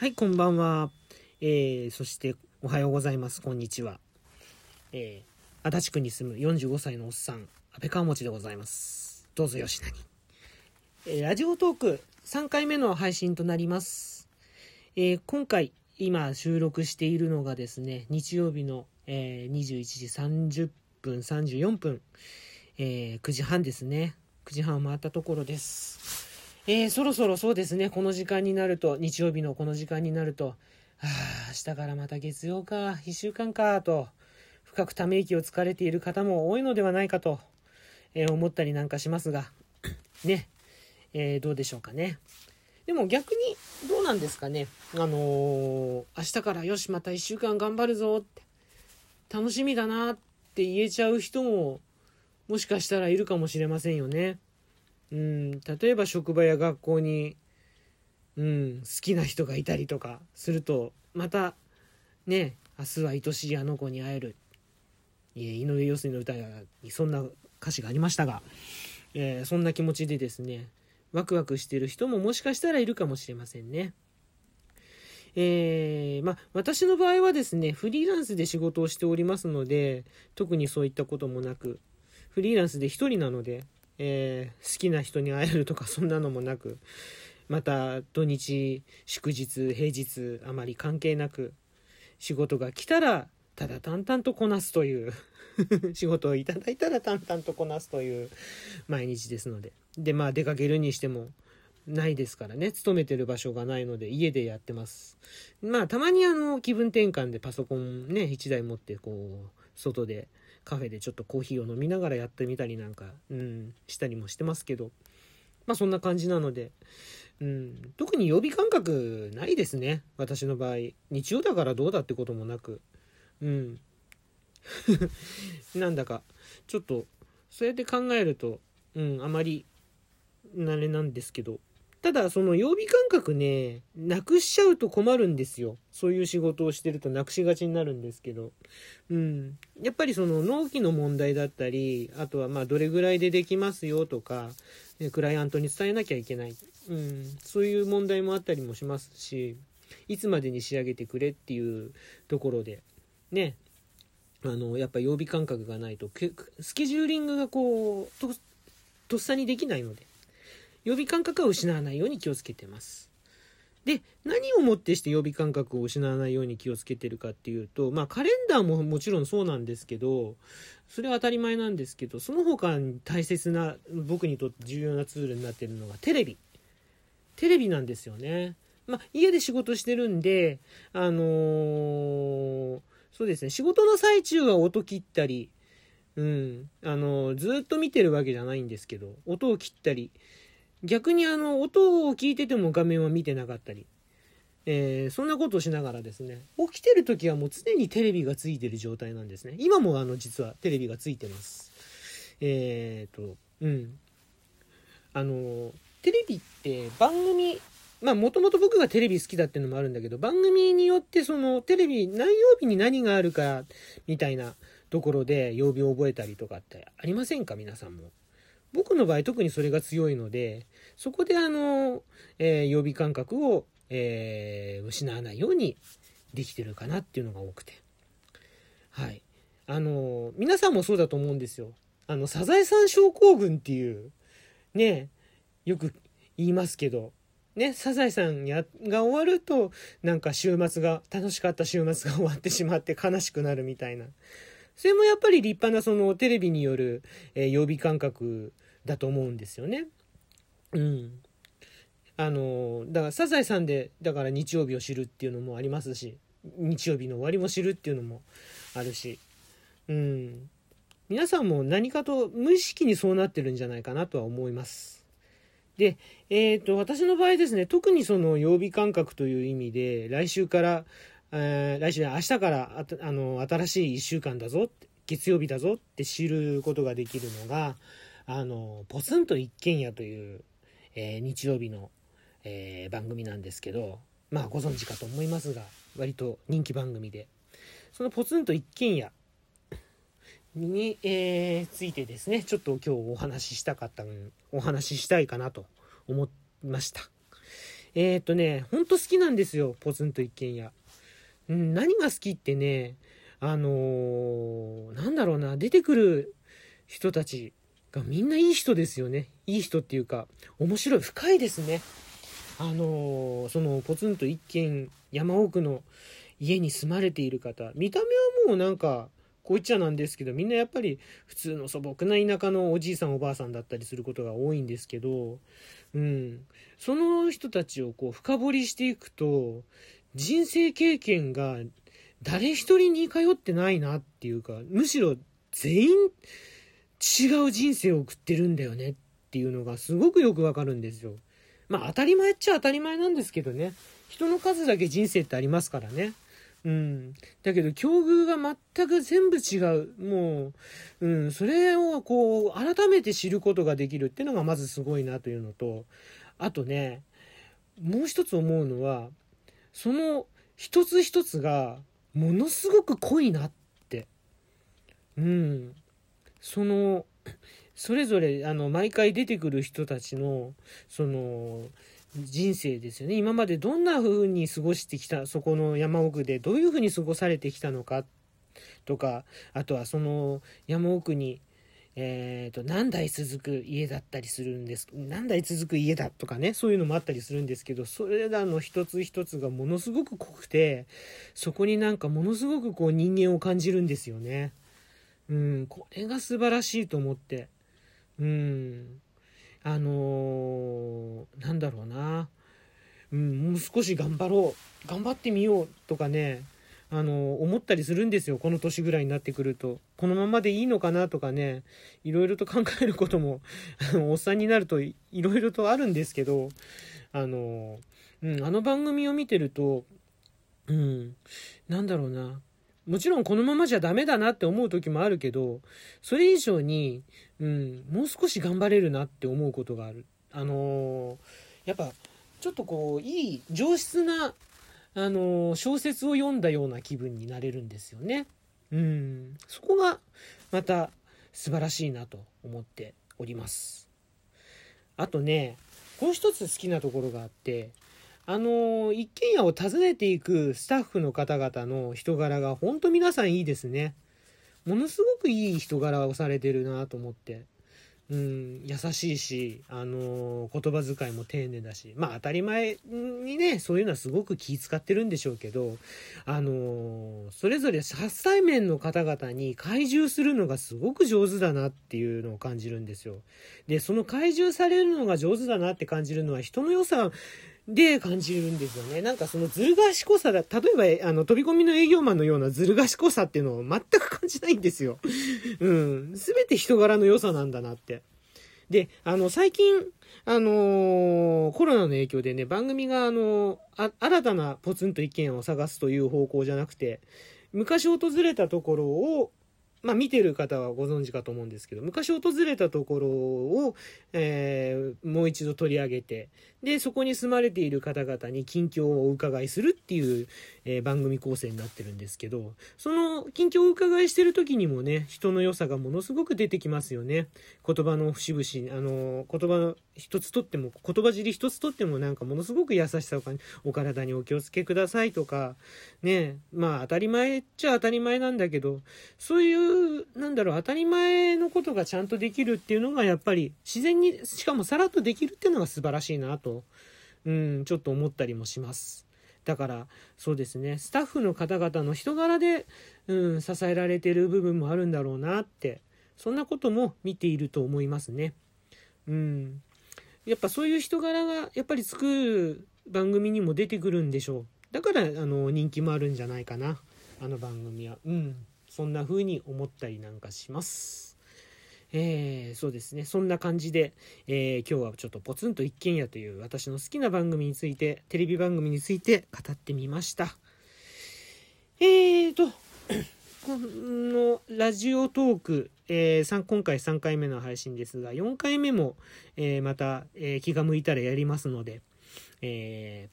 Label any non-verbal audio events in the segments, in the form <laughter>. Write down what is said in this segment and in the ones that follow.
はい、こんばんは。えー、そして、おはようございます。こんにちは。えー、足立区に住む45歳のおっさん、安倍川持でございます。どうぞよしなに。えー、ラジオトーク3回目の配信となります。えー、今回、今収録しているのがですね、日曜日の、えー、21時30分、34分、えー、9時半ですね。9時半を回ったところです。えー、そろそろそうですね、この時間になると、日曜日のこの時間になると、はあ、明日からまた月曜か、1週間か、と、深くため息をつかれている方も多いのではないかと、えー思ったりなんかしますが、<coughs> ね、えーどうでしょうかね。でも逆に、どうなんですかね。あのー明日からよし、また1週間頑張るぞって、楽しみだなって言えちゃう人も、もしかしたらいるかもしれませんよね。うん、例えば職場や学校に、うん、好きな人がいたりとかするとまたね明日は愛しいあの子に会えるえ井上陽水の歌にそんな歌詞がありましたが、えーそんな気持ちでですねワクワクしてる人ももしかしたらいるかもしれませんね。えーまあ私の場合はですねフリーランスで仕事をしておりますので特にそういったこともなくフリーランスで一人なのでえー好きな人に会えるとかそんなのもなくまた土日祝日平日あまり関係なく仕事が来たらただ淡々とこなすという <laughs> 仕事をいただいたら淡々とこなすという毎日ですので。でまあ出かけるにしてもないですからね。勤めてる場所がないので家でやってます。まあたまにあの気分転換でパソコンね1台持ってこう外でカフェでちょっとコーヒーを飲みながらやってみたりなんか、うん、したりもしてますけど。まあそんな感じなので、うん、特に曜日感覚ないですね。私の場合。日曜だからどうだってこともなく。うん。<laughs> なんだか。ちょっとそうやって考えると、うん、あまりあれなんですけど。ただその曜日感覚ねなくしちゃうと困るんですよ。そういう仕事をしてるとなくしがちになるんですけど。うん。やっぱりその納期の問題だったりあとはまあどれぐらいでできますよとかねクライアントに伝えなきゃいけない、うん、そういう問題もあったりもしますしいつまでに仕上げてくれっていうところで。ね。あのやっぱ曜日感覚がないとスケジューリングがこうととっさにできないので。曜日感覚は失わないように気をつけてます。で何をもってして曜日感覚を失わないように気をつけてるかっていうとまあカレンダーももちろんそうなんですけどそれは当たり前なんですけどその他に大切な僕にとって重要なツールになってるのがテレビテレビなんですよね。まあ、家で仕事してるんであのーそうですね仕事の最中は音切ったりうんあのずっと見てるわけじゃないんですけど音を切ったり逆にあの音を聞いてても画面は見てなかったり、えーそんなことをしながらですね起きてる時はもう常にテレビがついてる状態なんですね。今もあの実はテレビがついてます。えっ、とうん。あのテレビって番組まあもともと僕がテレビ好きだっていうのもあるんだけど番組によってそのテレビ何曜日に何があるかみたいなところで曜日を覚えたりとかってありませんか？皆さんも。僕の場合特にそれが強いのでそこであの、えー曜日感覚を、えー失わないようにできてるかなっていうのが多くて。はい。あの皆さんもそうだと思うんですよ。あのサザエさん症候群っていうねよく言いますけどね、サザエさんやが終わるとなんか週末が楽しかった週末が終わってしまって悲しくなるみたいな。それもやっぱり立派なそのテレビによる、えー曜日感覚だと思うんですよね。うん。あのだからサザエさんでだから日曜日を知るっていうのもありますし日曜日の終わりも知るっていうのもあるしうん皆さんも何かと無意識にそうなってるんじゃないかなとは思います。で、えっ、と、私の場合ですね、特にその曜日感覚という意味で、来週から、えー来週、明日からあたあの新しい1週間だぞ、月曜日だぞって知ることができるのが、あの、ポツンと一軒家という、えー日曜日の、えー番組なんですけど、まあご存知かと思いますが、割と人気番組で、そのポツンと一軒家に、えーついてですね、ちょっと今日お話ししたかった、お話ししたいかなと思いました。え、っとね、ほんと好きなんですよ、ポツンと一軒家。うん、何が好きってね、あのー、なんだろうな、出てくる人たちがみんないい人ですよね。いい人っていうか、面白い、深いですね。あのー、そのポツンと一軒山奥の家に住まれている方、見た目はもうなんか、こう言っちゃなんですけど、みんなやっぱり普通の素朴な田舎のおじいさんおばあさんだったりすることが多いんですけど、うん。その人たちをこう深掘りしていくと、人生経験が誰一人に通ってないなっていうか、むしろ全員違う人生を送ってるんだよねっていうのがすごくよくわかるんですよ。まあ当たり前っちゃ当たり前なんですけどね。人の数だけ人生ってありますからね。うん。だけど境遇が全く全部違う。もう、うん、それをこう改めて知ることができるっていうのがまずすごいなというのと、あとね、もう一つ思うのは、その一つ一つがものすごく濃いなって。うん。その、それぞれ、あの、毎回出てくる人たちの、その、人生ですよね。今までどんな風に過ごしてきた、そこの山奥でどういう風に過ごされてきたのかとか、あとはその山奥に、えっ、ー、と、何代続く家だったりするんです。何代続く家だとかね、そういうのもあったりするんですけど、それらの一つ一つがものすごく濃くて、そこになんかものすごくこう人間を感じるんですよね。うん、これが素晴らしいと思って。うん。あのー、なんだろうな。うん、もう少し頑張ろう。頑張ってみようとかね、あの、思ったりするんですよ。この年ぐらいになってくると。このままでいいのかなとかね、いろいろと <laughs> 考えることも、おっさんになるといろいろとあるんですけど、あの、うん、あの番組を見てると、うん、なんだろうな。もちろんこのままじゃダメだなって思う時もあるけど、それ以上に、うん、もう少し頑張れるなって思うことがある。あの、やっぱ、ちょっとこう、いい、上質な、あの、小説を読んだような気分になれるんですよね。うん、そこが、また、素晴らしいなと思っております。あとね、もう一つ好きなところがあって、あの一軒家を訪ねていくスタッフの方々の人柄が本当皆さんいいですね。ものすごくいい人柄をされてるなと思って。うん、優しいし、あのー、言葉遣いも丁寧だし、まあ当たり前にね、そういうのはすごく気遣ってるんでしょうけど、あのー、それぞれ初対面の方々に怪獣するのがすごく上手だなっていうのを感じるんですよ。で、その怪獣されるのが上手だなって感じるのは人の良さで感じるんですよね。なんかそのずる賢さだ、例えばあの飛び込みの営業マンのようなずる賢さっていうのを全く感じないんですよ。うん。すべて人柄の良さなんだなって。で、あの、最近、あのー、コロナの影響でね、番組が、あのー、新たなポツンと意見を探すという方向じゃなくて、昔訪れたところをまあ、見てる方はご存知かと思うんですけど、昔訪れたところを、えー、もう一度取り上げて、で、そこに住まれている方々に近況をお伺いするっていう、えー、番組構成になってるんですけど、その近況をお伺いしてる時にもね、人の良さがものすごく出てきますよね。言葉の節々、あの、言葉の一つとっても、言葉尻一つとってもなんかものすごく優しさを感じ、お体にお気をつけくださいとか、ね、まあ当たり前っちゃ当たり前なんだけど、そういうう、なんだろう、当たり前のことがちゃんとできるっていうのがやっぱり自然に、しかもさらっとできるっていうのが素晴らしいなと、うん、ちょっと思ったりもします。だから、そうですね、スタッフの方々の人柄で、うん、支えられてる部分もあるんだろうなって、そんなことも見ていると思いますね。うん。やっぱそういう人柄が、やっぱり作る番組にも出てくるんでしょう。だから、あの、人気もあるんじゃないかな。あの番組は。うん。そんな風に思ったりなんかします。えー、そうですね。そんな感じで、えー、今日はちょっとポツンと一軒家という私の好きな番組について、テレビ番組について語ってみました。えーと、<clears throat> このラジオトーク、えー、今回3回目の配信ですが、4回目も、えー、また、えー、気が向いたらやりますので、え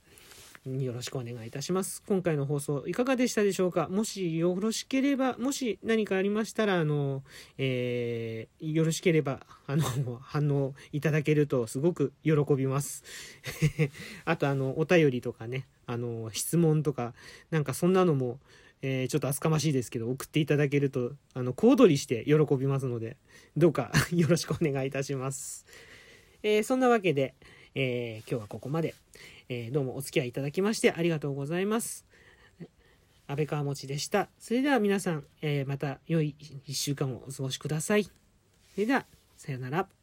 よろしくお願いいたします。今回の放送いかがでしたでしょうか？もしよろしければ、もし何かありましたら、あの、えーよろしければ、あの、<laughs> 反応いただけるとすごく喜びます。<laughs> あと、あの、お便りとかね、あの、質問とか、なんかそんなのも、えーちょっと厚かましいですけど、送っていただけると、あの、小躍りして喜びますので、どうか <laughs> よろしくお願いいたします。えーそんなわけで、えー今日はここまで。えーどうもお付き合いいただきましてありがとうございます。安倍川餅でした。それでは皆さん、えーまた良い1週間をお過ごしください。それでは、さようなら。